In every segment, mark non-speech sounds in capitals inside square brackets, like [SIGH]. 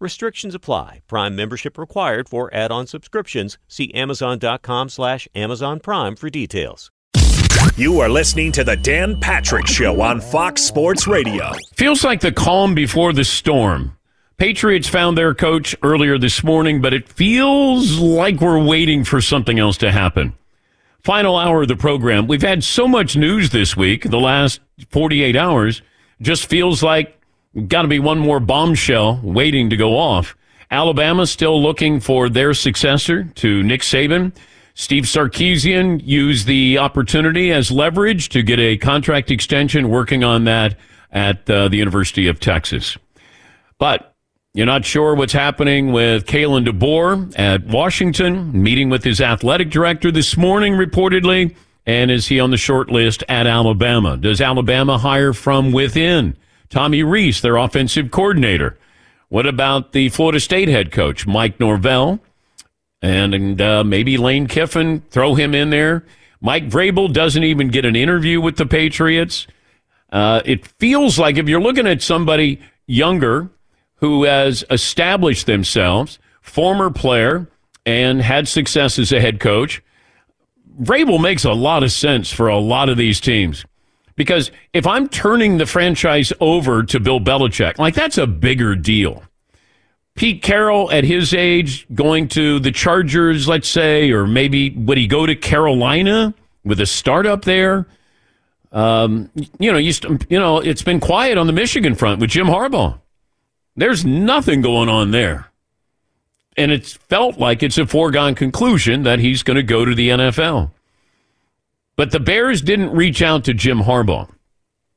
Restrictions apply. Prime membership required for add-on subscriptions. See Amazon.com slash Amazon Prime for details. You are listening to the Dan Patrick Show on Fox Sports Radio. Feels like the calm before the storm. Patriots found their coach earlier this morning, but it feels like we're waiting for something else to happen. Final hour of the program. We've had so much news this week, the last 48 hours, just feels like got to be one more bombshell waiting to go off. Alabama still looking for their successor to Nick Saban. Steve Sarkisian used the opportunity as leverage to get a contract extension, working on that at uh, the University of Texas. But you're not sure what's happening with Kalen DeBoer at Washington, meeting with his athletic director this morning, reportedly. And is he on the short list at Alabama? Does Alabama hire from within? Tommy Rees, their offensive coordinator. What about the Florida State head coach, Mike Norvell? And, and uh, maybe Lane Kiffin, throw him in there. Mike Vrabel doesn't even get an interview with the Patriots. Uh, it feels like if you're looking at somebody younger who has established themselves, former player, and had success as a head coach, Vrabel makes a lot of sense for a lot of these teams. Because if I'm turning the franchise over to Bill Belichick, like that's a bigger deal. Pete Carroll at his age going to the Chargers, let's say, or maybe would he go to Carolina with a startup there? Um, you know, you, you know, it's been quiet on the Michigan front with Jim Harbaugh. There's nothing going on there. And it's felt like it's a foregone conclusion that he's going to go to the NFL. But the Bears didn't reach out to Jim Harbaugh.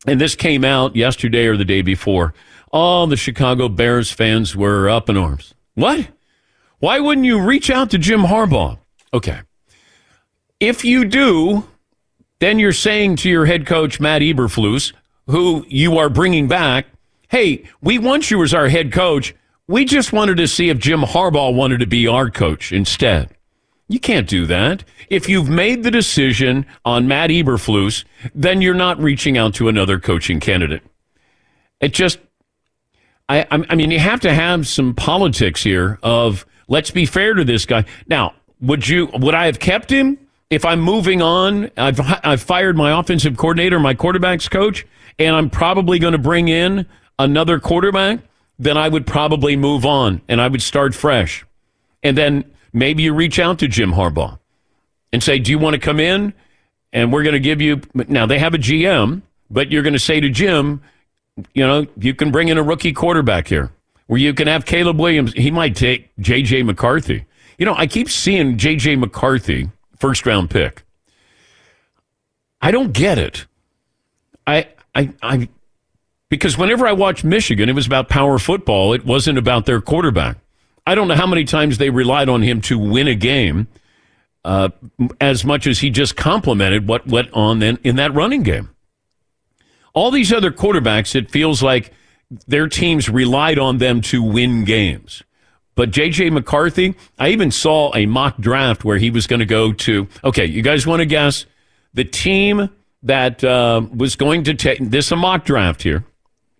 And this came out yesterday or the day before. All the Chicago Bears fans were up in arms. What? Why wouldn't you reach out to Jim Harbaugh? Okay. If you do, then you're saying to your head coach, Matt Eberflus, who you are bringing back, hey, we want you as our head coach. We just wanted to see if Jim Harbaugh wanted to be our coach instead. You can't do that. If you've made the decision on Matt Eberflus, then you're not reaching out to another coaching candidate. It just, I, I mean, you have to have some politics here of let's be fair to this guy. Now, would you, would I have kept him if I'm moving on? I've, I've fired my offensive coordinator, my quarterbacks coach, and I'm probably going to bring in another quarterback. Then I would probably move on and I would start fresh. And then maybe you reach out to Jim Harbaugh and say, Do you want to come in? And we're going to give you. Now, they have a GM, but you're going to say to Jim, You know, you can bring in a rookie quarterback here, where you can have Caleb Williams. He might take J.J. McCarthy. You know, I keep seeing J.J. McCarthy, first round pick. I don't get it. I, I, I, because whenever I watched Michigan, it was about power football. It wasn't about their quarterback. I don't know how many times they relied on him to win a game uh, as much as he just complemented what went on then in that running game. All these other quarterbacks, it feels like their teams relied on them to win games. But J.J. McCarthy, I even saw a mock draft where he was going to go to. Okay, you guys want to guess the team that uh, was going to take this a mock draft here?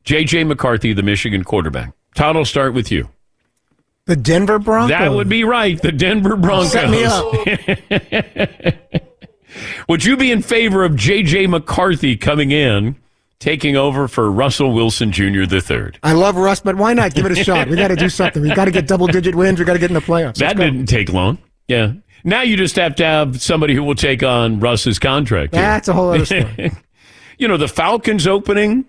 J.J. McCarthy, the Michigan quarterback. Todd, I'll start with you. The Denver Broncos. That would be right. The Denver Broncos. Set me up. [LAUGHS] would you be in favor of J.J. McCarthy coming in, taking over for Russell Wilson Jr. the third? I love Russ, but why not give it a shot? We got to do something. We got to get double digit wins. We got to get in the playoffs. That didn't take long. Yeah. Now you just have to have somebody who will take on Russ's contract. here. That's a whole other [LAUGHS] story. you know, the Falcons opening,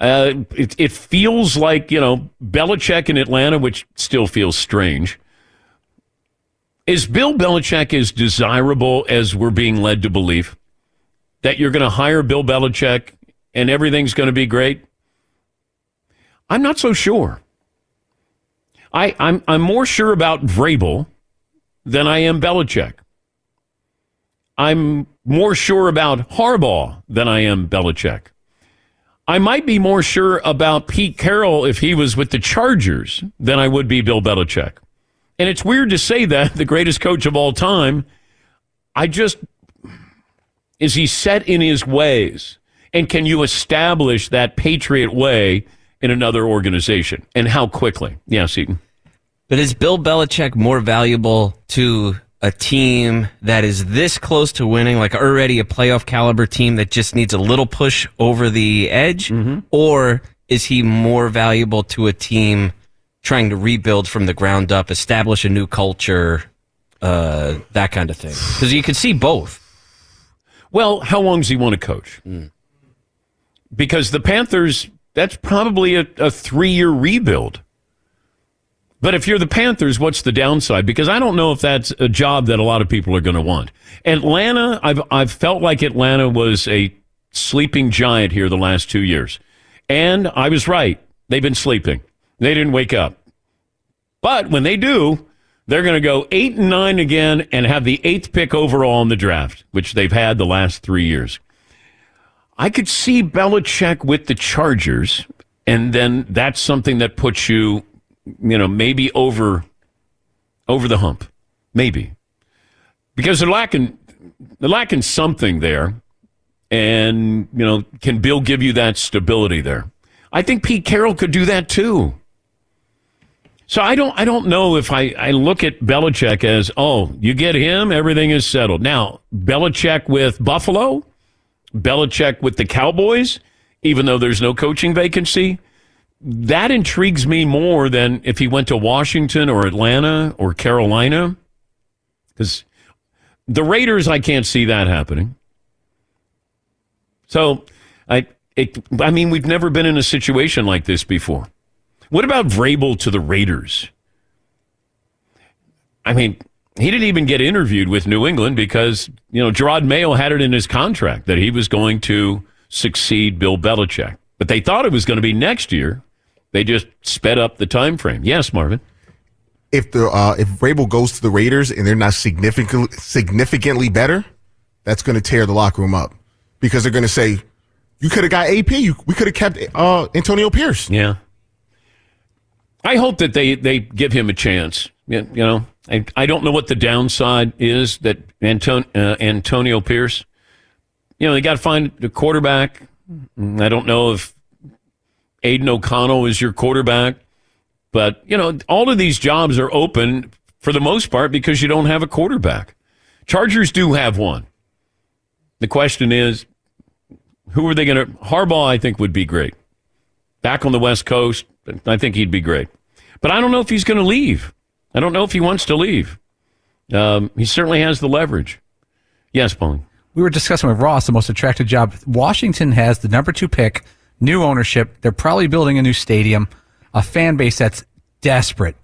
uh, it, it feels like, you know, Belichick in Atlanta, which still feels strange. Is Bill Belichick as desirable as we're being led to believe? That you're going to hire Bill Belichick and everything's going to be great? I'm not so sure. I, I'm, I'm more sure about Vrabel than I am Belichick. I'm more sure about Harbaugh than I am Belichick. I might be more sure about Pete Carroll if he was with the Chargers than I would be Bill Belichick. And it's weird to say that, [LAUGHS] the greatest coach of all time. I just, is he set in his ways? And can you establish that Patriot way in another organization? And how quickly? Yeah, Seton. But is Bill Belichick more valuable to a team that is this close to winning, like already a playoff caliber team that just needs a little push over the edge? Or is he more valuable to a team trying to rebuild from the ground up, establish a new culture, uh, that kind of thing? Because you could see both. Well, how long does he want to coach? Because the Panthers, that's probably a, a three year rebuild. But if you're the Panthers, what's the downside? Because I don't know if that's a job that a lot of people are going to want. Atlanta, I've I've felt like Atlanta was a sleeping giant here the last two years, and I was right. They've been sleeping. They didn't wake up. But when they do, they're going to go eight and nine again and have the eighth pick overall in the draft, which they've had the last three years. I could see Belichick with the Chargers, and then that's something that puts you, you know, maybe over over the hump, maybe because they're lacking they're lacking something there, and you know, can Bill give you that stability there? I think Pete Carroll could do that too. So I don't I don't know if I, I look at Belichick as, oh, you get him, everything is settled. Now, Belichick with Buffalo, Belichick with the Cowboys, even though there's no coaching vacancy, that intrigues me more than if he went to Washington or Atlanta or Carolina. Because the Raiders, I can't see that happening. So I it I mean, we've never been in a situation like this before. What about Vrabel to the Raiders? I mean, he didn't even get interviewed with New England because, you know, Jerod Mayo had it in his contract that he was going to succeed Bill Belichick. But they thought it was going to be next year. They just sped up the time frame. Yes, Marvin. If the uh, if Vrabel goes to the Raiders and they're not significantly significantly better, that's going to tear the locker room up because they're going to say, "You could have got AP. You, we could have kept uh, Antonio Pierce." Yeah. I hope that they, they give him a chance. You you know, I, I don't know what the downside is that Anton, uh, Antonio Pierce, you know, they got to find the quarterback. I don't know if Aidan O'Connell is your quarterback, but, you know, all of these jobs are open for the most part because you don't have a quarterback. Chargers do have one. The question is, who are they going to? Harbaugh, I think, would be great. Back on the West Coast, I think he'd be great. But I don't know if he's going to leave. I don't know if he wants to leave. Um, he certainly has the leverage. Yes, Pauline. We were discussing with Ross the most attractive job. Washington has the number two pick, new ownership. They're probably building a new stadium, a fan base that's desperate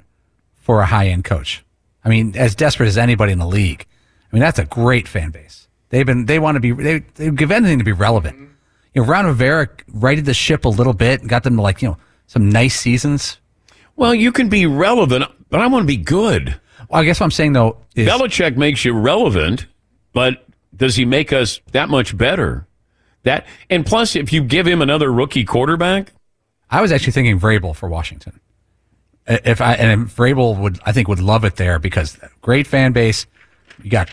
for a high end coach. I mean, as desperate as anybody in the league. I mean, that's a great fan base. They've been, they want to be, they, they give anything to be relevant. Mm-hmm. You know, Ron Rivera righted the ship a little bit and got them to like, you know, some nice seasons. Well, you can be relevant, but I want to be good. Well, I guess what I'm saying though is Belichick makes you relevant, but does he make us that much better? That and plus, if you give him another rookie quarterback, I was actually thinking Vrabel for Washington. If I and Vrabel would, I think would love it there because great fan base. You got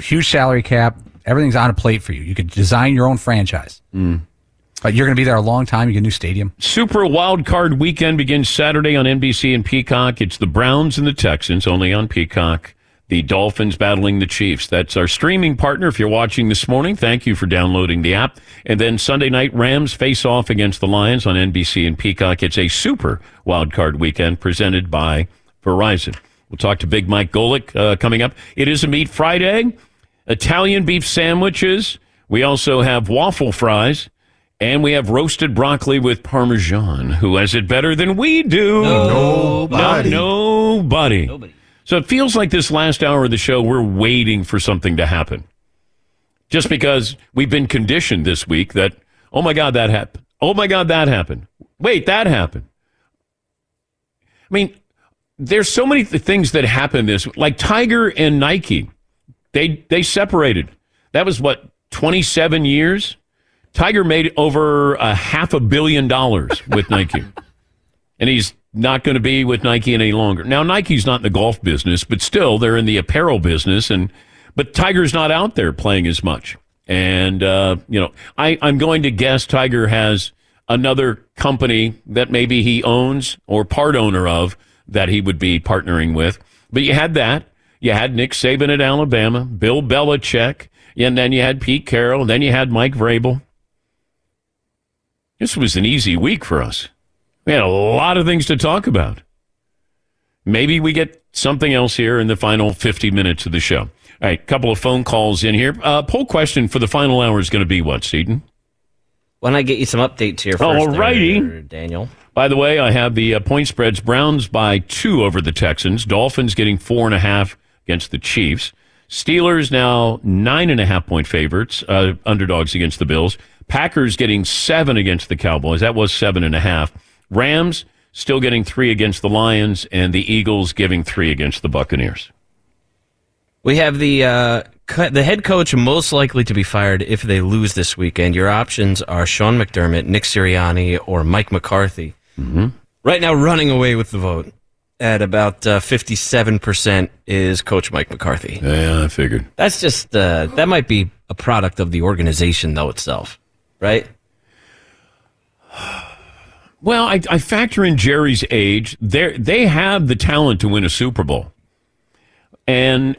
huge salary cap. Everything's on a plate for you. You could design your own franchise. Hmm. But you're going to be there a long time. You get a new stadium. Super Wild Card Weekend begins Saturday on NBC and Peacock. It's the Browns and the Texans, only on Peacock. The Dolphins battling the Chiefs. That's our streaming partner. If you're watching this morning, thank you for downloading the app. And then Sunday night, Rams face off against the Lions on NBC and Peacock. It's a super wild card weekend presented by Verizon. We'll talk to Big Mike Golic uh, coming up. It is a Meat Friday, Italian beef sandwiches. We also have waffle fries. And we have roasted broccoli with Parmesan. Who has it better than we do? Nobody. No, nobody. Nobody. So it feels like this last hour of the show, we're waiting for something to happen. Just because we've been conditioned this week that, oh my God, that happened. Oh my God, that happened. Wait, that happened. I mean, there's so many th- things that happen this, like Tiger and Nike. They, they separated. That was what, 27 years? Tiger made over a half a billion dollars with Nike. [LAUGHS] and he's not going to be with Nike any longer. Now Nike's not in the golf business, but still they're in the apparel business and but Tiger's not out there playing as much. And uh, you know, I, I'm going to guess Tiger has another company that maybe he owns or part owner of that he would be partnering with. But you had that. You had Nick Saban at Alabama, Bill Belichick, and then you had Pete Carroll, and then you had Mike Vrabel. This was an easy week for us. We had a lot of things to talk about. Maybe we get something else here in the final 50 minutes of the show. All right, couple of phone calls in here. Uh, poll question for the final hour is going to be what, Seton? Why don't I get you some updates here first, All righty. there, Daniel? By the way, I have the uh, point spreads. Browns by two over the Texans. Dolphins getting four and a half against the Chiefs. Steelers now nine and a half point favorites, uh, underdogs against the Bills. Packers getting seven against the Cowboys. That was seven and a half. Rams still getting three against the Lions, and the Eagles giving three against the Buccaneers. We have the uh, the head coach most likely to be fired if they lose this weekend. Your options are Sean McDermott, Nick Sirianni, or Mike McCarthy. Mm-hmm. Right now, running away with the vote at about uh, fifty-seven percent is Coach Mike McCarthy. Yeah, I figured. That's just uh, that might be a product of the organization though itself, right? Well, I, I factor in Jerry's age. They they have the talent to win a Super Bowl, and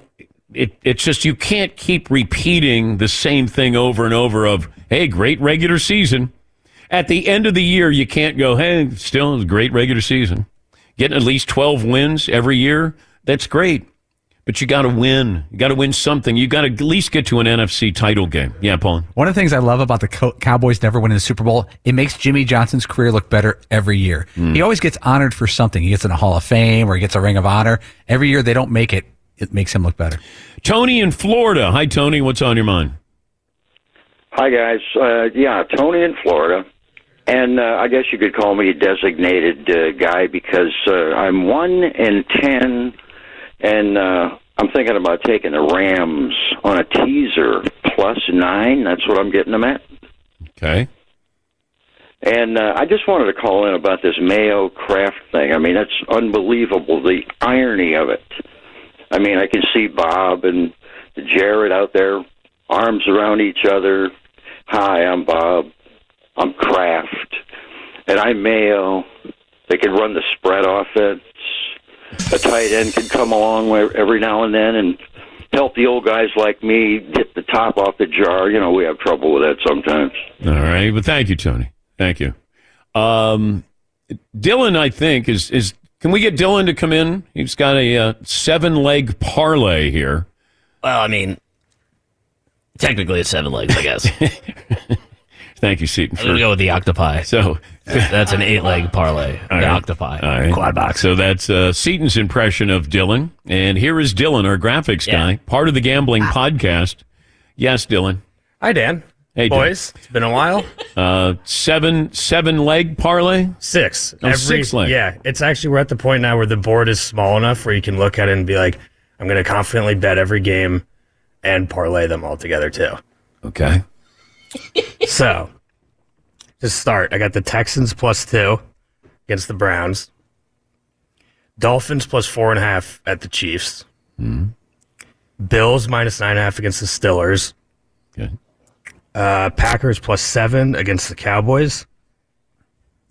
it it's just you can't keep repeating the same thing over and over. Of hey, great regular season. At the end of the year, you can't go, hey, still a great regular season. Getting at least twelve wins every year, that's great. But you got to win. You got to win something. You got to at least get to an NFC title game. Yeah, Paul. One of the things I love about the Co- Cowboys never winning the Super Bowl, it makes Jimmy Johnson's career look better every year. Hmm. He always gets honored for something. He gets in a Hall of Fame or he gets a Ring of Honor. Every year they don't make it, it makes him look better. Tony in Florida. Hi, Tony. What's on your mind? Hi guys. Uh, yeah, Tony in Florida, and uh, I guess you could call me a designated uh, guy because uh, I'm one in ten, and uh, I'm thinking about taking the Rams on a teaser plus nine. That's what I'm getting them at. Okay. And uh, I just wanted to call in about this Mayo Kraft thing. I mean, that's unbelievable. The irony of it. I mean, I can see Bob and Jerod out there, arms around each other. Hi, I'm Bob. I'm Kraft, and I'm Mayo. They can run the spread offense. A tight end can come along every now and then and help the old guys like me get the top off the jar. You know, we have trouble with that sometimes. All right. But thank you, Tony. Thank you. Um, Dylan, I think, is, is, can we get Dylan to come in? He's got a uh, seven leg parlay here. Well, I mean, technically it's seven legs, I guess. [LAUGHS] Thank you, Seton. I'm gonna go with the octopi. So that's an eight leg parlay. [LAUGHS] All the right. octopi. All right. Quad box. So that's uh, Seton's impression of Dylan. And here is Dylan, our graphics Yeah. guy, part of the gambling podcast. Yes, Dylan. Hi, Dan. Hey, Dylan. boys. It's been a while. [LAUGHS] Uh, seven seven leg parlay. Six. Oh, six leg. Yeah, it's actually we're at the point now where the board is small enough where you can look at it and be like, I'm going to confidently bet every game and parlay them all together too. Okay. So, to start, I got the Texans plus two against the Browns. Dolphins plus four and a half at the Chiefs. Bills minus nine and a half against the Steelers. Good. Uh, Packers plus seven against the Cowboys.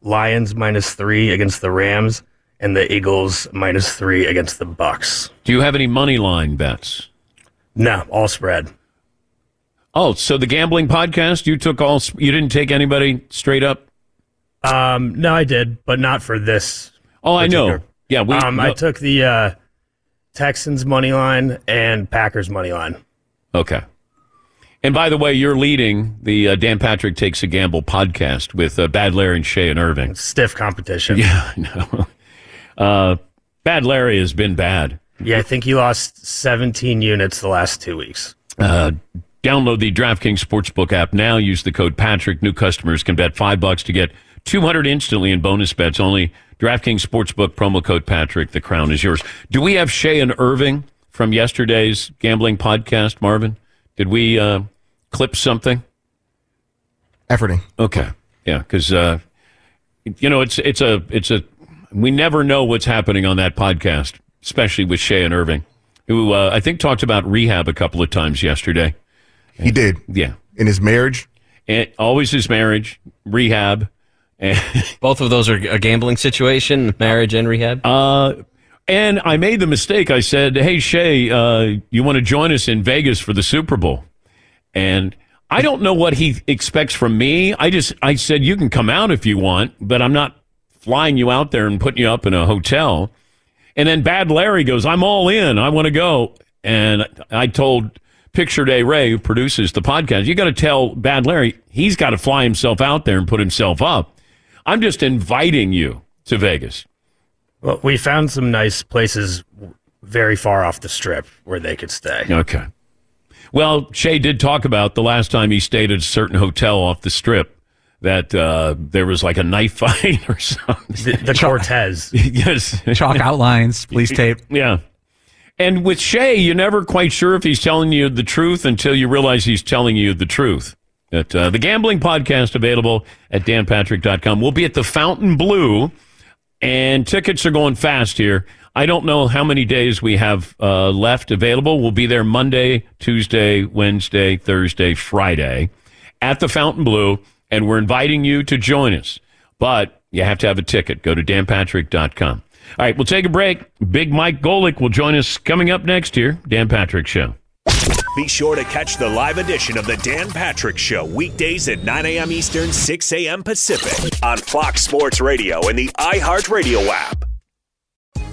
Lions minus three against the Rams. and the Eagles minus three against the Bucks. Do you have any money line bets? No, all spread. Oh, so the gambling podcast, you took all, you didn't take anybody straight up? Um, no, I did, but not for this. Oh, I know. Yeah, we. um, I took the uh, Texans money line and Packers money line. Okay. And by the way, you're leading the uh, Dan Patrick Takes a Gamble podcast with uh, Bad Larry and Shay and Irving. Stiff competition. Yeah, [LAUGHS] I know. Uh, Bad Larry has been bad. Yeah, I think he lost 17 units the last two weeks. Download the DraftKings Sportsbook app now. Use the code Patrick. New customers can bet five bucks to get 200 instantly in bonus bets. Only DraftKings Sportsbook promo code Patrick. The crown is yours. Do we have Shay and Irving from yesterday's gambling podcast, Marvin? Did we uh, clip something? Efforting. Okay. Yeah, because uh, you know it's it's a it's a we never know what's happening on that podcast, especially with Shay and Irving, who uh, I think talked about rehab a couple of times yesterday. He did. Yeah, In his marriage, and always his marriage, rehab, and [LAUGHS] Both of those are a gambling situation, marriage and rehab. uh, and I made the mistake. I said, "Hey Shay, uh, you want to join us in Vegas for the Super Bowl?" And I don't know what he expects from me. I just I said you can come out if you want, but I'm not flying you out there and putting you up in a hotel. And then Bad Larry goes, "I'm all in. I want to go." And I told Picture Day Ray, who produces the podcast, you got to tell Bad Larry he's got to fly himself out there and put himself up. I'm just inviting you to Vegas. Well, we found some nice places very far off the strip where they could stay. Okay. Well, Shay did talk about the last time he stayed at a certain hotel off the strip that uh, there was like a knife [LAUGHS] fight or something. The, the Cortez. [LAUGHS] yes. Chalk outlines, police [LAUGHS] tape. Yeah. And with Shay, you're never quite sure if he's telling you the truth until you realize he's telling you the truth. That uh, the gambling podcast available at danpatrick.com. We'll be at the Fontainebleau, and tickets are going fast here. I don't know how many days we have uh, left available. We'll be there Monday, Tuesday, Wednesday, Thursday, Friday at the Fontainebleau, and we're inviting you to join us. But you have to have a ticket. Go to danpatrick.com. All right, we'll take a break. Big Mike Golic will join us coming up next year. Dan Patrick Show. Be sure to catch the live edition of the Dan Patrick Show weekdays at 9 a.m. Eastern, 6 a.m. Pacific on Fox Sports Radio and the iHeartRadio app.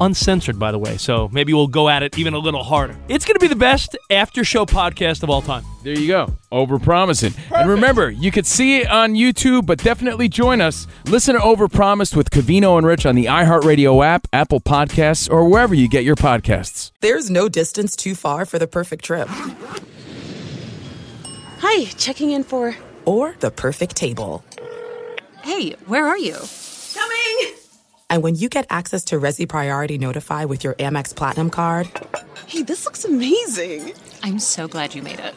uncensored, by the way. So maybe we'll go at it even a little harder. It's going to be the best after show podcast of all time. There you go. Overpromising. And remember, you could see it on YouTube, but definitely join us. Listen to Overpromised with Covino and Rich on the iHeartRadio app, Apple Podcasts, or wherever you get your podcasts. There's no distance too far for the perfect trip. Hi, checking in for. Or the perfect table. Hey, where are you? Coming! And when you get access to Resy Priority Notify with your Amex Platinum card Hey, this looks amazing. I'm so glad you made it.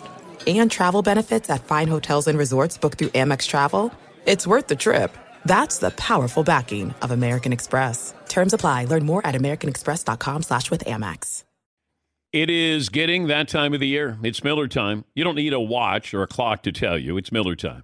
and travel benefits at fine hotels and resorts booked through Amex Travel, it's worth the trip. That's the powerful backing of American Express. Terms apply. Learn more at americanexpress.com slash with Amex. It is getting that time of the year. It's Miller time. You don't need a watch or a clock to tell you. It's Miller time.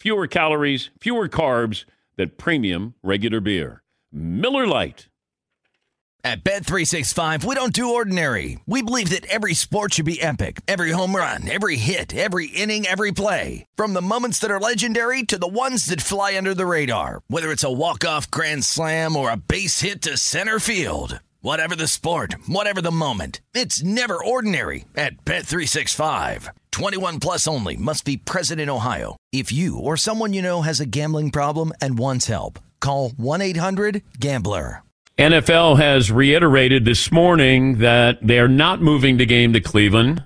fewer calories, fewer carbs than premium regular beer. Miller Lite. At Bet365, we don't do ordinary. We believe that every sport should be epic. Every home run, every hit, every inning, every play. From the moments that are legendary to the ones that fly under the radar. Whether it's a walk-off grand slam or a base hit to center field. Whatever the sport, whatever the moment. It's never ordinary at Bet365. 21 plus only must be present in Ohio. If you or someone you know has a gambling problem and wants help, call 1-800-GAMBLER. NFL has reiterated this morning that they're not moving the game to Cleveland,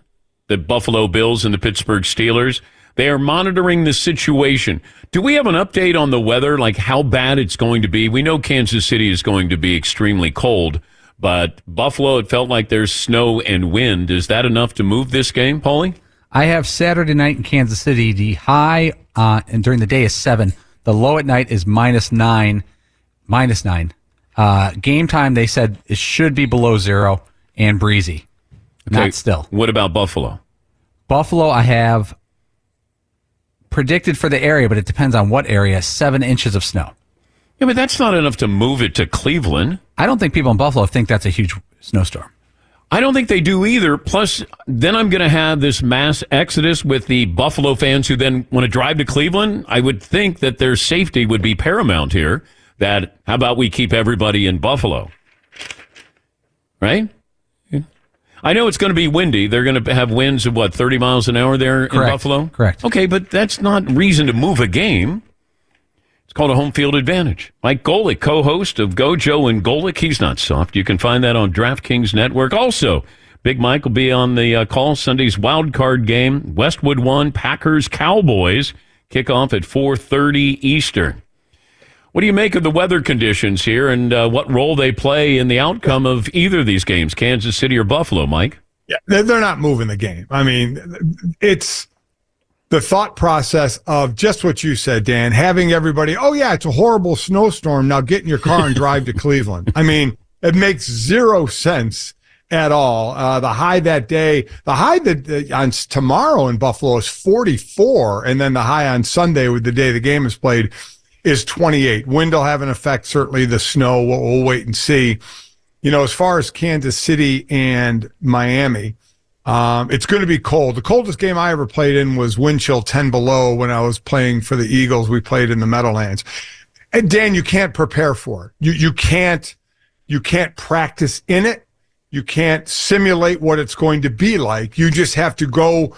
the Buffalo Bills and the Pittsburgh Steelers. They are monitoring the situation. Do we have an update on the weather, like how bad it's going to be? We know Kansas City is going to be extremely cold, but Buffalo, it felt like there's snow and wind. Is that enough to move this game, Paulie? I have Saturday night in Kansas City. The high uh, and during the day is seven. The low at night is minus nine. Minus nine. Uh, game time, they said it should be below zero and breezy. Okay, Not still. What about Buffalo? Buffalo, I have predicted for the area, but it depends on what area. Seven inches of snow. Yeah, but that's not enough to move it to Cleveland. I don't think people in Buffalo think that's a huge snowstorm. I don't think they do either. Plus, then I'm going to have this mass exodus with the Buffalo fans who then want to drive to Cleveland. I would think that their safety would be paramount here. That, how about we keep everybody in Buffalo? Right? I know it's going to be windy. They're going to have winds of what, 30 miles an hour there in Buffalo? Correct. Okay, but that's not reason to move a game. It's called a home field advantage. Mike Golic, co-host of Gojo and Golic, he's not soft. You can find that on DraftKings Network. Also, Big Mike will be on the uh, call Sunday's wild card game. Westwood one, Packers Cowboys kickoff at 4:30 Eastern. What do you make of the weather conditions here, and uh, what role they play in the outcome of either of these games, Kansas City or Buffalo? Mike. Yeah, they're not moving the game. I mean, it's the thought process of just what you said, Dan, having everybody, oh, yeah, it's a horrible snowstorm. Now get in your car and drive to [LAUGHS] Cleveland. I mean, it makes zero sense at all. Uh, the high that day, the high that uh, on tomorrow in Buffalo is 44. And then the high on Sunday with the day the game is played is 28. Wind will have an effect. Certainly the snow. We'll, we'll wait and see. You know, as far as Kansas City and Miami, um, it's going to be cold. The coldest game I ever played in was wind chill 10 below when I was playing for the Eagles. We played in the Meadowlands. And Dan, you can't prepare for it. You, you can't, you can't practice in it. You can't simulate what it's going to be like. You just have to go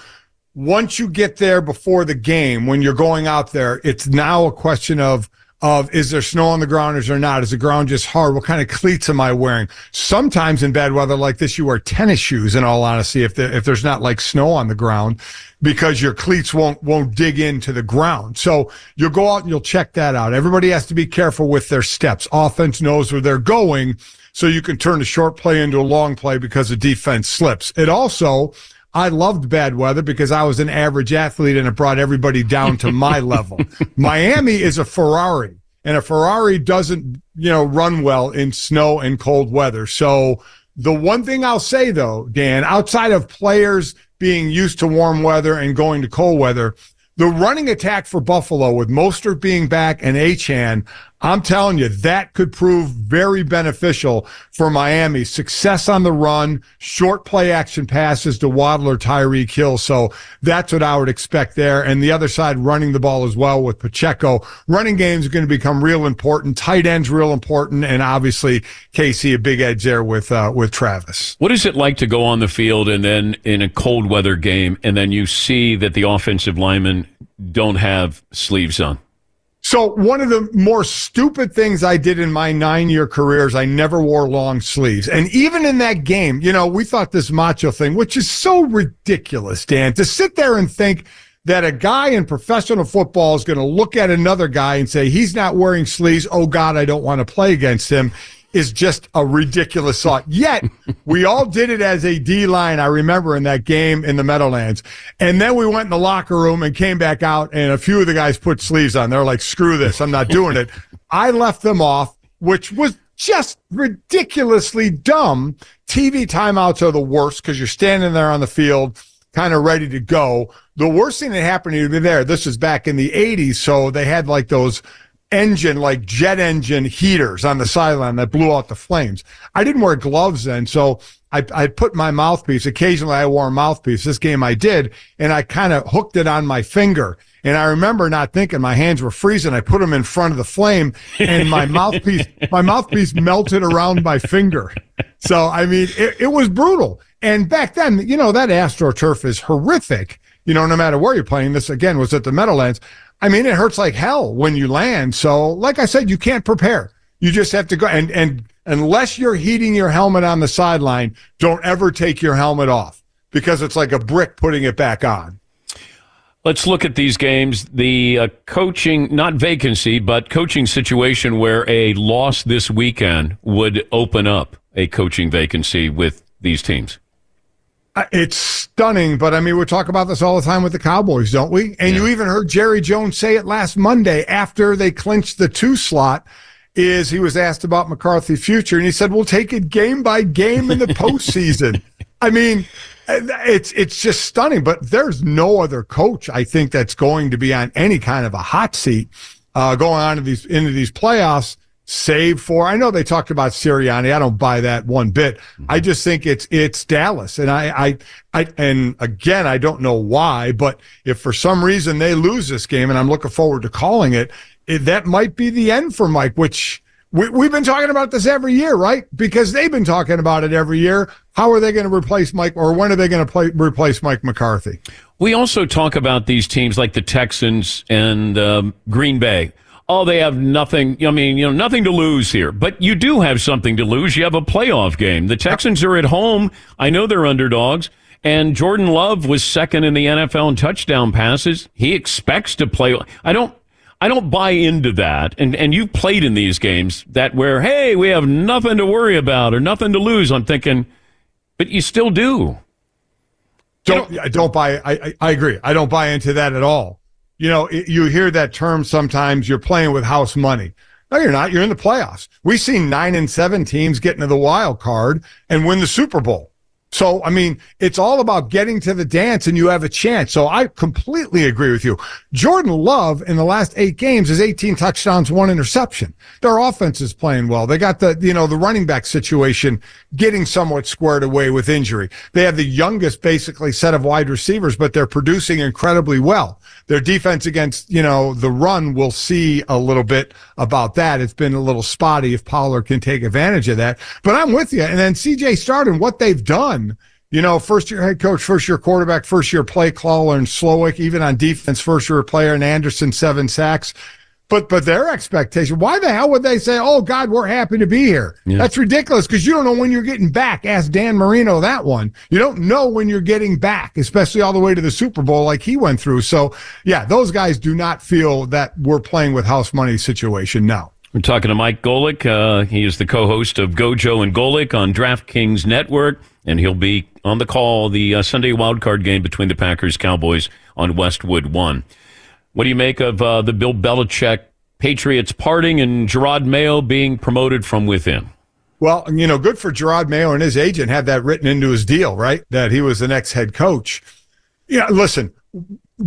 once you get there before the game, when you're going out there, it's now a question of of is there snow on the ground or is there not? Is the ground just hard? What kind of cleats am I wearing? Sometimes in bad weather like this, you wear tennis shoes. In all honesty, if there, if there's not like snow on the ground, because your cleats won't won't dig into the ground. So you'll go out and you'll check that out. Everybody has to be careful with their steps. Offense knows where they're going, so you can turn a short play into a long play because the defense slips. It also I loved bad weather because I was an average athlete and it brought everybody down to my [LAUGHS] level. Miami is a Ferrari and a Ferrari doesn't, you know, run well in snow and cold weather. So the one thing I'll say though, Dan, outside of players being used to warm weather and going to cold weather, the running attack for Buffalo with Mostert being back and Achane, I'm telling you, that could prove very beneficial for Miami. Success on the run, short play action passes to Waddle or Tyreek Hill. So that's what I would expect there. And the other side running the ball as well with Pacheco. Running games are going to become real important. Tight ends real important. And obviously KC, a big edge there with, uh, with Travis. What is it like to go on the field and then in a cold weather game, and then you see that the offensive linemen don't have sleeves on? So one of the more stupid things I did in my nine year career is I never wore long sleeves. And even in that game, you know, we thought this macho thing, which is so ridiculous, Dan, to sit there and think that a guy in professional football is going to look at another guy and say, he's not wearing sleeves. Oh God, I don't want to play against him. Is just a ridiculous thought. Yet we all did it as a D line. I remember in that game in the Meadowlands. And then we went in the locker room and came back out and a few of the guys put sleeves on. They're like, screw this. I'm not doing it. I left them off, which was just ridiculously dumb. TV timeouts are the worst because you're standing there on the field, kind of ready to go. The worst thing that happened to me there, this was back in the 80s. So they had like those engine, like jet engine heaters on the sideline that blew out the flames. I didn't wear gloves then. So I, I put my mouthpiece. Occasionally I wore a mouthpiece. This game I did, and I kind of hooked it on my finger. And I remember not thinking my hands were freezing. I put them in front of the flame and my [LAUGHS] mouthpiece, my mouthpiece melted around my finger. So, I mean, it, it was brutal. And back then, you know, that AstroTurf is horrific. You know, no matter where you're playing this again was at the Meadowlands. I mean, it hurts like hell when you land. So, like I said, you can't prepare. You just have to go and, and unless you're heating your helmet on the sideline, don't ever take your helmet off because it's like a brick putting it back on. Let's look at these games. The uh, coaching, not vacancy, but coaching situation where a loss this weekend would open up a coaching vacancy with these teams. It's stunning, but I mean, we talk about this all the time with the Cowboys, don't we? And you even heard Jerry Jones say it last Monday after they clinched the two slot. Is he was asked about McCarthy's future, and he said, "We'll take it game by game in the postseason." [LAUGHS] I mean, it's it's just stunning. But there's no other coach I think that's going to be on any kind of a hot seat uh, going on to these into these playoffs. Save for I know they talked about Sirianni. I don't buy that one bit. I just think it's it's Dallas, and I I I and again I don't know why, but if for some reason they lose this game, and I'm looking forward to calling it, it that might be the end for Mike. Which we, we've been talking about this every year, right? Because they've been talking about it every year. How are they going to replace Mike, or when are they going to play, replace Mike McCarthy? We also talk about these teams like the Texans and um, Green Bay. Oh, they have nothing. I mean, you know, nothing to lose here. But you do have something to lose. You have a playoff game. The Texans are at home. I know they're underdogs. And Jordan Love was second in the NFL in touchdown passes. He expects to play. I don't. I don't buy into that. And and you've played in these games that where hey we have nothing to worry about or nothing to lose. I'm thinking, but you still do. Don't I don't buy. I, I I agree. I don't buy into that at all. You know, it, you hear that term sometimes. You're playing with house money. No, you're not. You're in the playoffs. We've seen nine and seven teams get into the wild card and win the Super Bowl. So, I mean, it's all about getting to the dance and you have a chance. So I completely agree with you. Jordan Love in the last eight games is 18 touchdowns, one interception. Their offense is playing well. They got the, you know, the running back situation getting somewhat squared away with injury. They have the youngest basically set of wide receivers, but they're producing incredibly well. Their defense against, you know, the run, we'll see a little bit about that. It's been a little spotty if Pollard can take advantage of that. But I'm with you. And then CJ and what they've done you know, first year head coach, first year quarterback, first year play caller and Slowik, even on defense, first year player and Anderson, seven sacks. But but their expectation, why the hell would they say, "Oh God, we're happy to be here"? Yeah. That's ridiculous because you don't know when you're getting back. Ask Dan Marino that one. You don't know when you're getting back, especially all the way to the Super Bowl like he went through. So yeah, those guys do not feel that we're playing with house money situation now. We're talking to Mike Golic. Uh, he is the co-host of Gojo and Golic on DraftKings Network, and he'll be on the call the uh, Sunday wildcard game between the Packers Cowboys on Westwood One. What do you make of uh, the Bill Belichick Patriots parting and Jerod Mayo being promoted from within? Well, you know, good for Jerod Mayo and his agent had that written into his deal, right? That he was the next head coach. Yeah, listen,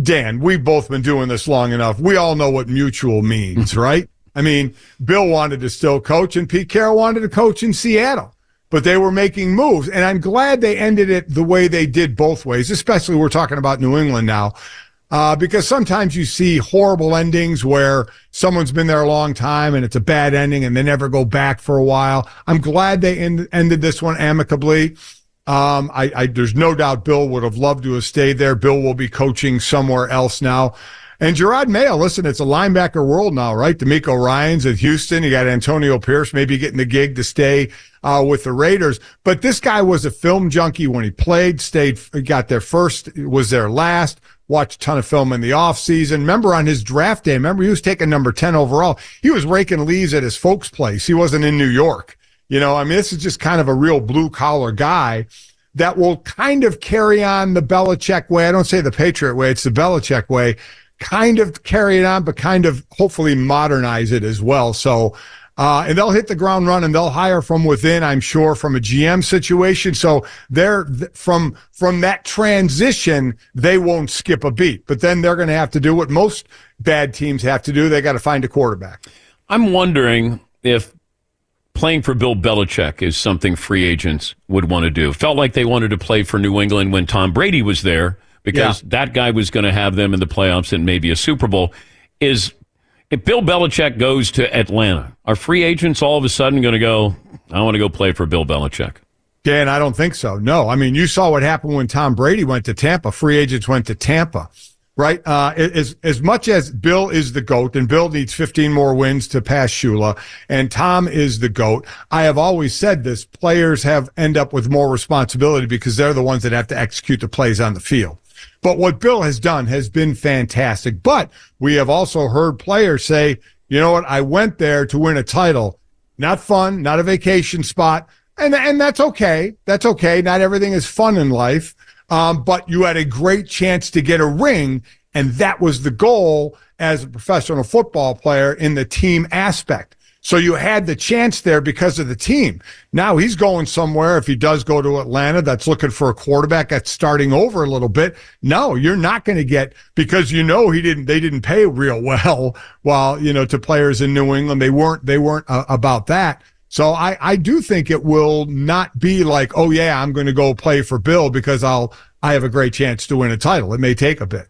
Dan, we've both been doing this long enough. We all know what mutual means, [LAUGHS] right? I mean, Bill wanted to still coach and Pete Carroll wanted to coach in Seattle, but they were making moves. And I'm glad they ended it the way they did both ways, especially we're talking about New England now. Uh, because sometimes you see horrible endings where someone's been there a long time and it's a bad ending and they never go back for a while. I'm glad they end, ended this one amicably. Um, I, I, there's no doubt Bill would have loved to have stayed there. Bill will be coaching somewhere else now. And Jerod Mayo, listen, it's a linebacker world now, right? DeMeco Ryans at Houston. You got Antonio Pierce maybe getting the gig to stay uh, with the Raiders. But this guy was a film junkie when he played, stayed, got there first, was there last, watched a ton of film in the offseason. Remember on his draft day, remember he was taking number 10 overall. He was raking leaves at his folks' place. He wasn't in New York. You know, I mean, this is just kind of a real blue collar guy that will kind of carry on the Belichick way. I don't say the Patriot way, it's the Belichick way. Kind of carry it on, but kind of hopefully modernize it as well. So, uh, and they'll hit the ground running. And they'll hire from within, I'm sure, from a GM situation. So they're from from that transition, they won't skip a beat. But then they're going to have to do what most bad teams have to do. They got to find a quarterback. I'm wondering if playing for Bill Belichick is something free agents would want to do. Felt like they wanted to play for New England when Tom Brady was there because Yeah. that guy was going to have them in the playoffs and maybe a Super Bowl. Is if Bill Belichick goes to Atlanta, are free agents all of a sudden going to go? I want to go play for Bill Belichick. Dan, I don't think so. No, I mean, you saw what happened when Tom Brady went to Tampa. Free agents went to Tampa, right? Uh, as as much as Bill is the goat, and Bill needs 15 more wins to pass Shula, and Tom is the goat. I have always said this: players have end up with more responsibility because they're the ones that have to execute the plays on the field. But what Bill has done has been fantastic. But we have also heard players say, you know what? I went there to win a title. Not fun, not a vacation spot. And, and that's okay. That's okay. Not everything is fun in life. Um, but you had a great chance to get a ring. And that was the goal as a professional football player in the team aspect. So you had the chance there because of the team. Now he's going somewhere. If he does go to Atlanta, that's looking for a quarterback that's starting over a little bit. No, you're not going to get because you know he didn't. They didn't pay real well. [LAUGHS] While you know to players in New England, they weren't. They weren't uh, about that. So I I do think it will not be like oh yeah I'm going to go play for Bill because I'll I have a great chance to win a title. It may take a bit.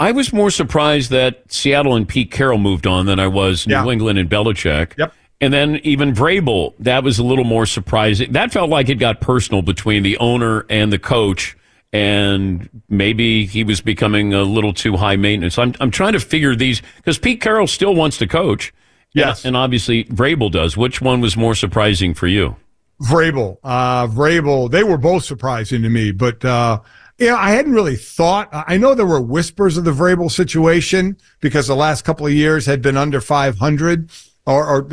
I was more surprised that Seattle and Pete Carroll moved on than I was New Yeah. England and Belichick. Yep. And then even Vrabel, that was a little more surprising. That felt like it got personal between the owner and the coach, and maybe he was becoming a little too high maintenance. I'm I'm trying to figure these because Pete Carroll still wants to coach. Yes. and, and obviously Vrabel does. Which one was more surprising for you? Vrabel, uh, Vrabel, they were both surprising to me, but, uh, yeah, I hadn't really thought. I know there were whispers of the Vrabel situation because the last couple of years had been under 500 or, or,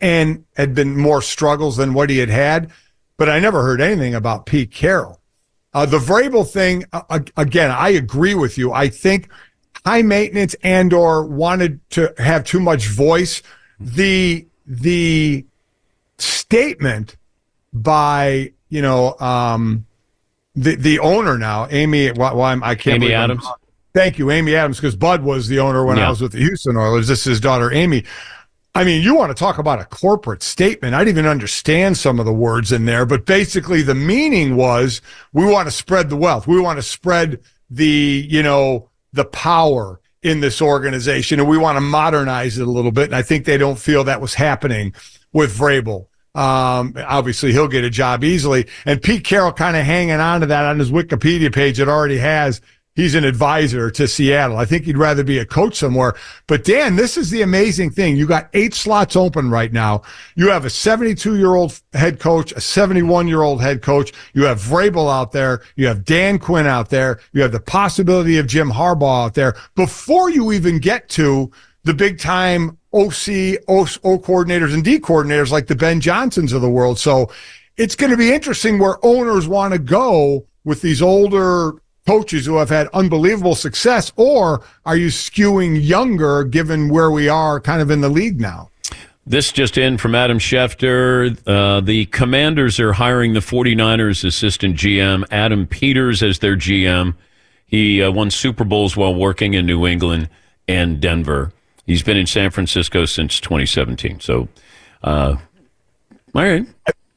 and had been more struggles than what he had had, but I never heard anything about Pete Carroll. Uh, the Vrabel thing, uh, again, I agree with you. I think high maintenance and or wanted to have too much voice. The, the statement by you know um the the owner now amy why, why I'm- i can't Amy believe I'm- Adams? thank you amy adams because bud was the owner when i was with the houston oilers this is his daughter amy I mean, you want to talk about a corporate statement. I didn't even understand some of the words in there, but basically the meaning was we want to spread the wealth. We want to spread the, you know, the power in this organization and we want to modernize it a little bit. And I think they don't feel that was happening with Vrabel. Um, obviously he'll get a job easily. And Pete Carroll kind of hanging on to that on his Wikipedia page. It already has he's an advisor to Seattle. I think he'd rather be a coach somewhere. But Dan, this is the amazing thing. You got eight slots open right now. You have a 72 year old head coach, a 71 year old head coach. You have Vrabel out there. You have Dan Quinn out there. You have the possibility of Jim Harbaugh out there before you even get to the big time OC, O, o coordinators and D coordinators like the Ben Johnsons of the world. So it's going to be interesting where owners want to go with these older coaches who have had unbelievable success, or are you skewing younger given where we are kind of in the league now? This just in from Adam Schefter. Uh, the Commanders are hiring the 49ers assistant GM, Adam Peters, as their GM. He uh, won Super Bowls while working in New England and Denver. He's been in San Francisco since 2017. So, uh, all right.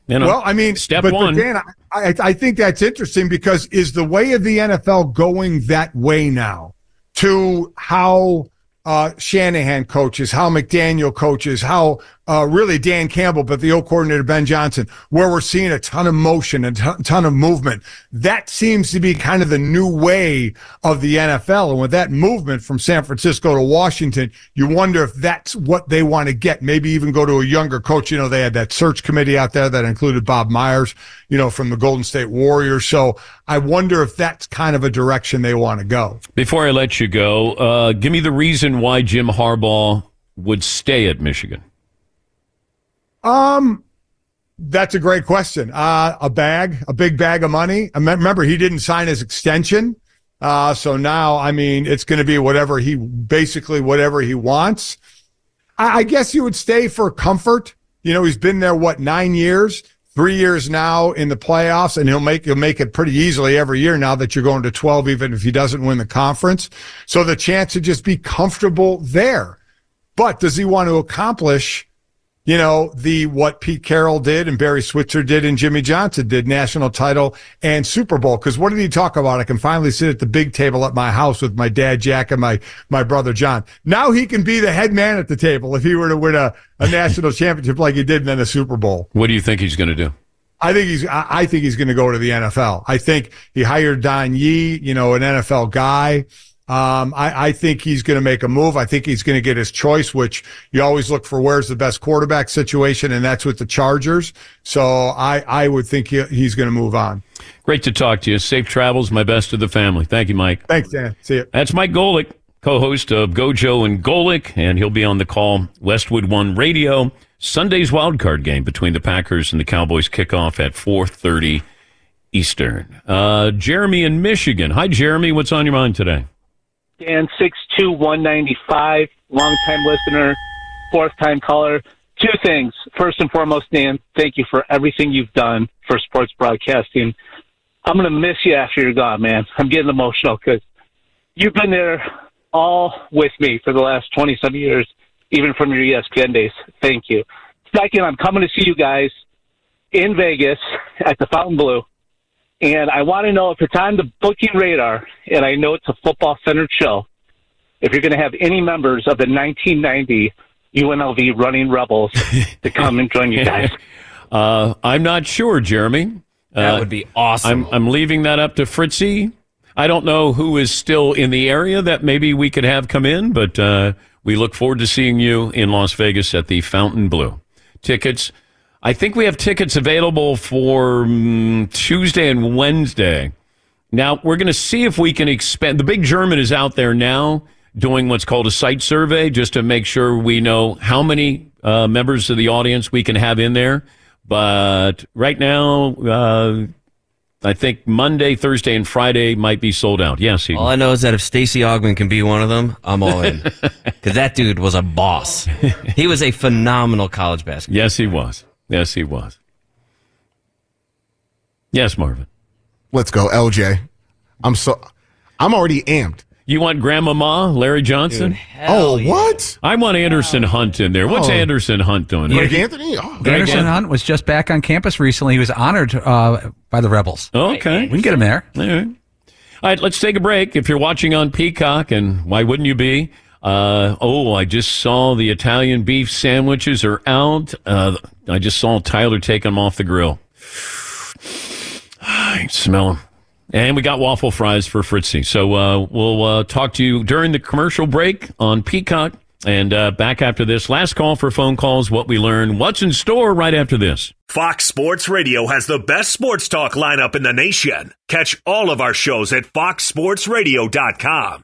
You know, well, I mean, step but, one. But Dan, I, I- I think that's interesting because is the way of the NFL going that way now to how uh, Shanahan coaches, how McDaniel coaches, how uh, really Dan Campbell, but the old coordinator Ben Johnson, where we're seeing a ton of motion and a ton of movement. That seems to be kind of the new way of the NFL. And with that movement from San Francisco to Washington, you wonder if that's what they want to get. Maybe even go to a younger coach. You know, they had that search committee out there that included Bob Myers, you know, from the Golden State Warriors. So I wonder if that's kind of a direction they want to go. Before I let you go, uh, give me the reason why Jim Harbaugh would stay at Michigan. Um, That's a great question. Uh, a bag, a big bag of money. Remember he didn't sign his extension. Uh, so now, I mean, it's going to be whatever he basically whatever he wants. I, I guess you would stay for comfort. You know, he's been there what nine years, three years now in the playoffs, and he'll make he'll make it pretty easily every year now that you're going to twelve, even if he doesn't win the conference. So the chance to just be comfortable there. But does he want to accomplish? You know, the what Pete Carroll did and Barry Switzer did and Jimmy Johnson did, national title and Super Bowl. Because what did he talk about? I can finally sit at the big table at my house with my dad Jack and my my brother John. Now he can be the head man at the table if he were to win a, a national [LAUGHS] championship like he did and then a Super Bowl. What do you think he's going to do? I think he's. I think he's going to go to the NFL. I think he hired Don Yee, you know, an NFL guy. Um, I, I think he's going to make a move. I think he's going to get his choice, which you always look for where's the best quarterback situation, and that's with the Chargers. So I, I would think he, he's going to move on. Great to talk to you. Safe travels. My best to the family. Thank you, Mike. Thanks, Dan. See you. That's Mike Golic, co-host of Gojo and Golic, and he'll be on the call Westwood One Radio. Sunday's wild card game between the Packers and the Cowboys kickoff at 4:30 Eastern. Uh, Jeremy in Michigan. Hi, Jeremy. What's on your mind today? Dan, six two one ninety five, long time listener, fourth time caller. Two things. First and foremost, Dan, thank you for everything you've done for sports broadcasting. I'm going to miss you after you're gone, man. I'm getting emotional because you've been there all with me for the last 20 some years, even from your ESPN days. Thank you. Second, I'm coming to see you guys in Vegas at the Fontainebleau. And I want to know if it's on the booking radar, and I know it's a football centered show, if you're going to have any members of the 1990 UNLV Running Rebels to come and join you guys. [LAUGHS] Uh, I'm not sure, Jeremy. That Uh, would be awesome. I'm, I'm leaving that up to Fritzy. I don't know who is still in the area that maybe we could have come in, but uh, we look forward to seeing you in Las Vegas at the Fontainebleau. Tickets. I think we have tickets available for mm, Tuesday and Wednesday. Now, we're going to see if we can expand. The Big German is out there now doing what's called a site survey just to make sure we know how many uh, members of the audience we can have in there. But right now, uh, I think Monday, Thursday, and Friday might be sold out. Yes, he, All I know is that if Stacey Augmon can be one of them, I'm all in. [LAUGHS] Because that dude was a boss. He was a phenomenal college basketball. yes, he was. Yes, he was. Yes, Marvin. Let's go, LJ. I'm so I'm already amped. You want Grandmama Larry Johnson? oh, what? I want Anderson Hunt in there. What's Oh. Anderson Hunt doing? Greg Anthony? Oh, Greg Anderson An- Hunt was just back on campus recently. He was honored uh, by the Rebels. Okay. We can get him there. All right. All right, let's take a break. If you're watching on Peacock, and why wouldn't you be? Uh, oh, I just saw the Italian beef sandwiches are out. Uh, I just saw Tyler take them off the grill. [SIGHS] I smell them. And we got waffle fries for Fritzy. So uh, we'll uh, talk to you during the commercial break on Peacock. And uh, back after this, last call for phone calls, what we learn, what's in store right after this. Fox Sports Radio has the best sports talk lineup in the nation. Catch all of our shows at foxsportsradio.com.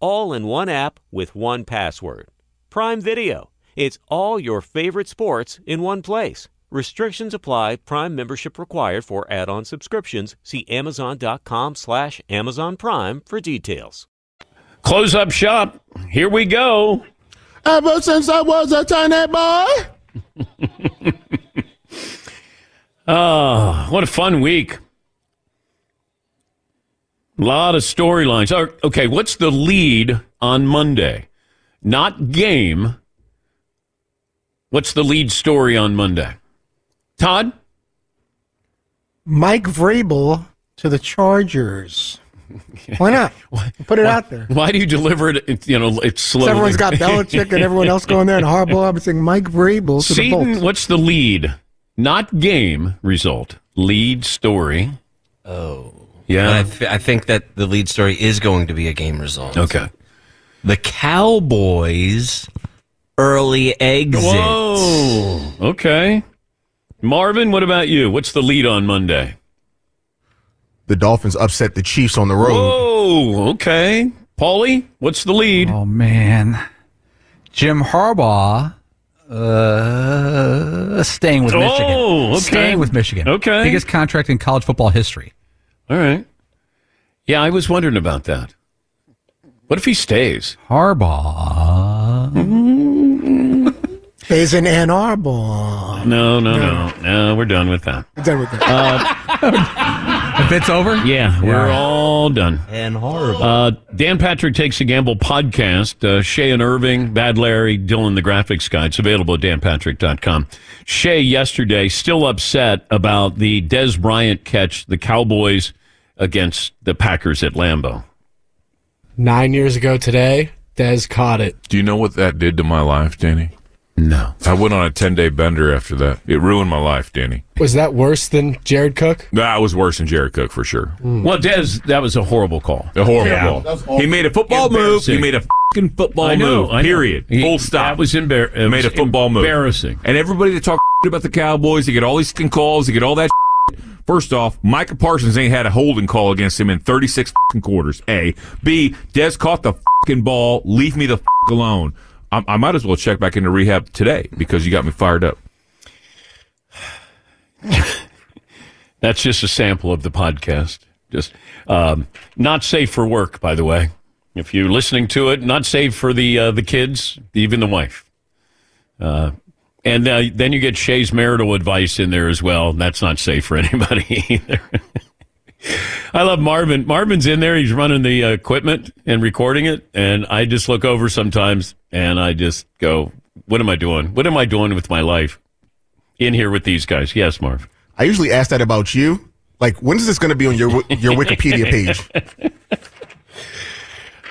All in one app with one password. Prime Video. It's all your favorite sports in one place. Restrictions apply. Prime membership required for add-on subscriptions. See Amazon.com slash Amazon Prime for details. Close up shop. Here we go. Ever since I was a tiny boy. Oh, [LAUGHS] what a fun week. A lot of storylines. Oh, Okay, what's the lead on Monday? Not game. What's the lead story on Monday? Todd? Mike Vrabel to the Chargers. [LAUGHS] Why not? Put it Why- out there. Why do you deliver it? it- You know, it's slowly. Everyone's got Belichick and everyone else going there, and Harbaugh. I'm saying Mike Vrabel to the Bolts. what's the lead? Not game result. Lead story. Oh. Yeah. I, th- I think that the lead story is going to be a game result. Okay. The Cowboys early exit. Whoa. Okay. Marvin, what about you? What's the lead on Monday? The Dolphins upset the Chiefs on the road. Whoa. Okay. Paulie, what's the lead? Oh man, Jim Harbaugh uh, staying with Oh, Michigan. okay. Staying with Michigan. Okay. Biggest contract in college football history. All right. Yeah, I was wondering about that. What if he stays? Harbaugh. Stays in Ann Arbor. No, no, no, no. We're done with that. Done with that. Uh, [LAUGHS] If it's over? Yeah, we're all done. And horrible. Uh, Dan Patrick Takes a Gamble podcast. Uh, Shay and Irving, Bad Larry, Dylan, the graphics guy. It's available at danpatrick.com. Shay yesterday still upset about the Dez Bryant catch, the Cowboys against the Packers at Lambeau. Nine years ago today, Dez caught it. Do you know what that did to my life, Danny? No. I went on a 10 day bender after that. It ruined my life, Danny. Was that worse than Jared Cook? That was worse than Jared Cook for sure. Hmm. Well, Dez, that was a horrible call. A horrible Yeah. ball. He made a football move. He made a fucking football I know, move. I know. Period. He- Full stop. That was embar- it He made a football move. embarrassing. And everybody that talked about the Cowboys, they get all these fucking calls, they get all that. First off, Micah Parsons ain't had a holding call against him in 36 fucking quarters. A. B. Dez caught the fucking ball. Leave me the fuck alone. I, I might as well check back into rehab today because you got me fired up. [LAUGHS] That's just a sample of the podcast. Just um, not safe for work, by the way. If you're listening to it, not safe for the uh, the kids, even the wife. Uh, and uh, then you get Shay's marital advice in there as well. That's not safe for anybody [LAUGHS] either. I love Marvin. Marvin's in there. He's running the uh, equipment and recording it, and I just look over sometimes and I just go, "What am I doing? What am I doing with my life?" In here with these guys. Yes, Marv. I usually ask that about you. Like, when is this going to be on your your Wikipedia page? [LAUGHS]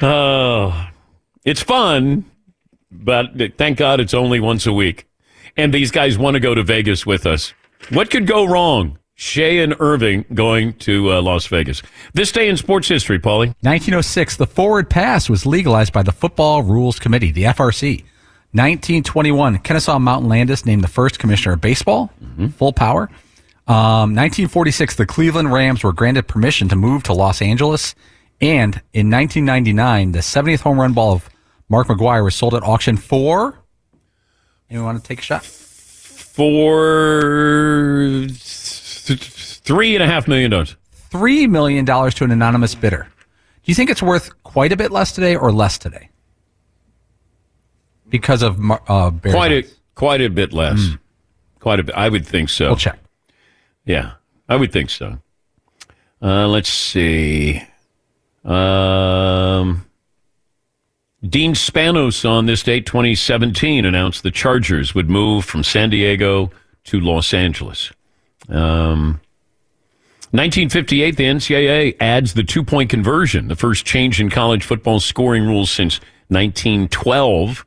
Oh, it's fun, but thank God it's only once a week. And these guys want to go to Vegas with us. What could go wrong? Shay and Irving going to uh, Las Vegas. This day in sports history, Paulie. 1906, the forward pass was legalized by the Football Rules Committee, the FRC. 1921, Kennesaw Mountain Landis named the first commissioner of baseball, full power. Um, 1946, the Cleveland Rams were granted permission to move to Los Angeles. And in 1999, the 70th home run ball of Mark McGwire was sold at auction for. Anyone want to take a shot? For th- three and a half million dollars. $3 million to an anonymous bidder. Do you think it's worth quite a bit less today or less today? Because of uh, Barry Quite a quite a bit less. Quite a bit. I would think so. We'll check. Yeah, I would think so. Uh, let's see. Um, Dean Spanos on this date, 2017, announced the Chargers would move from San Diego to Los Angeles. Um, 1958, the NCAA adds the two point conversion, the first change in college football scoring rules since 1912.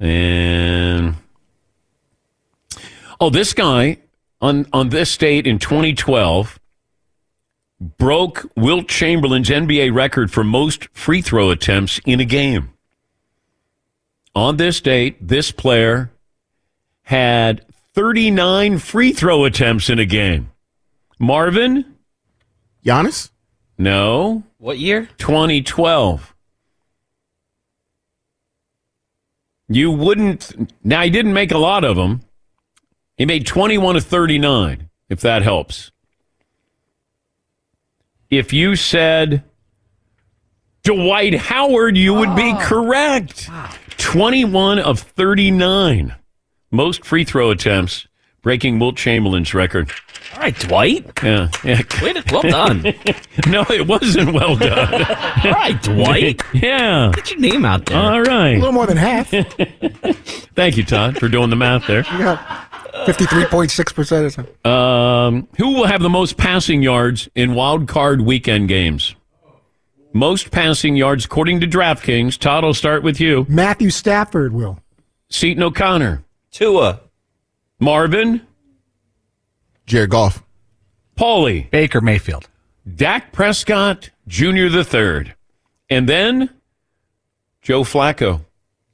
And oh, this guy on on this date in 2012 broke Wilt Chamberlain's NBA record for most free throw attempts in a game. On this date, this player had 39 free throw attempts in a game. Marvin? Giannis? No. What year? 2012. You wouldn't. Now, he didn't make a lot of them. He made 21 of 39, if that helps. If you said Dwight Howard, you would be oh. correct. 21 of 39. Most free throw attempts, breaking Wilt Chamberlain's record. All right, Dwight. Yeah. yeah. Way to- well done. [LAUGHS] no, it wasn't well done. [LAUGHS] All right, Dwight. yeah. Get your name out there. All right. A little more than half. [LAUGHS] Thank you, Todd, for doing the math there. You got 53.6% of the. Um, who will have the most passing yards in wild card weekend games? Most passing yards according to DraftKings. Todd, I'll start with you. Matthew Stafford will. Seton O'Connor. Tua. Marvin. Jared Goff. Paulie. Baker Mayfield. Dak Prescott Jr. the third. And then Joe Flacco.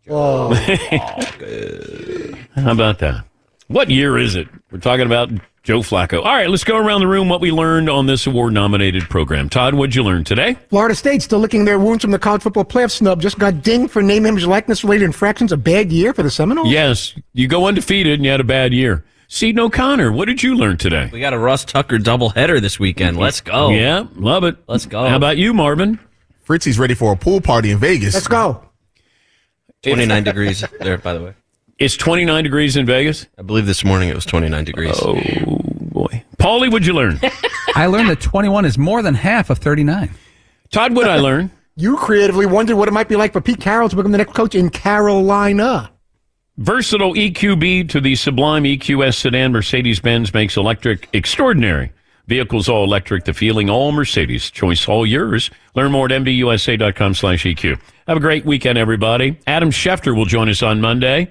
Oh. [LAUGHS] How about that? What year is it? We're talking about Joe Flacco. All right, let's go around the room what we learned on this award nominated program. Todd, what'd you learn today? Florida State still licking their wounds from the college football playoff snub. Just got dinged for name, image, likeness related infractions. A bad year for the Seminoles. Yes, you go undefeated and you had a bad year. Seton O'Connor, what did you learn today? We got a Russ Tucker doubleheader this weekend. Mm-hmm. Let's go. Yeah, love it. Let's go. How about you, Marvin? Fritzy's ready for a pool party in Vegas. Let's go. 29 degrees there, by the way. It's 29 degrees in Vegas? I believe this morning it was 29 degrees. Oh, boy. Paulie, what'd you learn? [LAUGHS] I learned that 21 is more than half of 39. Todd, what'd I [LAUGHS] learn? You creatively wondered what it might be like for Pete Carroll to become the next coach in Carolina. Versatile EQB to the sublime EQS sedan Mercedes Benz makes electric extraordinary. Vehicles all electric, the feeling all Mercedes. Choice all yours. Learn more at mbusa.com slash EQ. Have a great weekend, everybody. Adam Schefter will join us on Monday.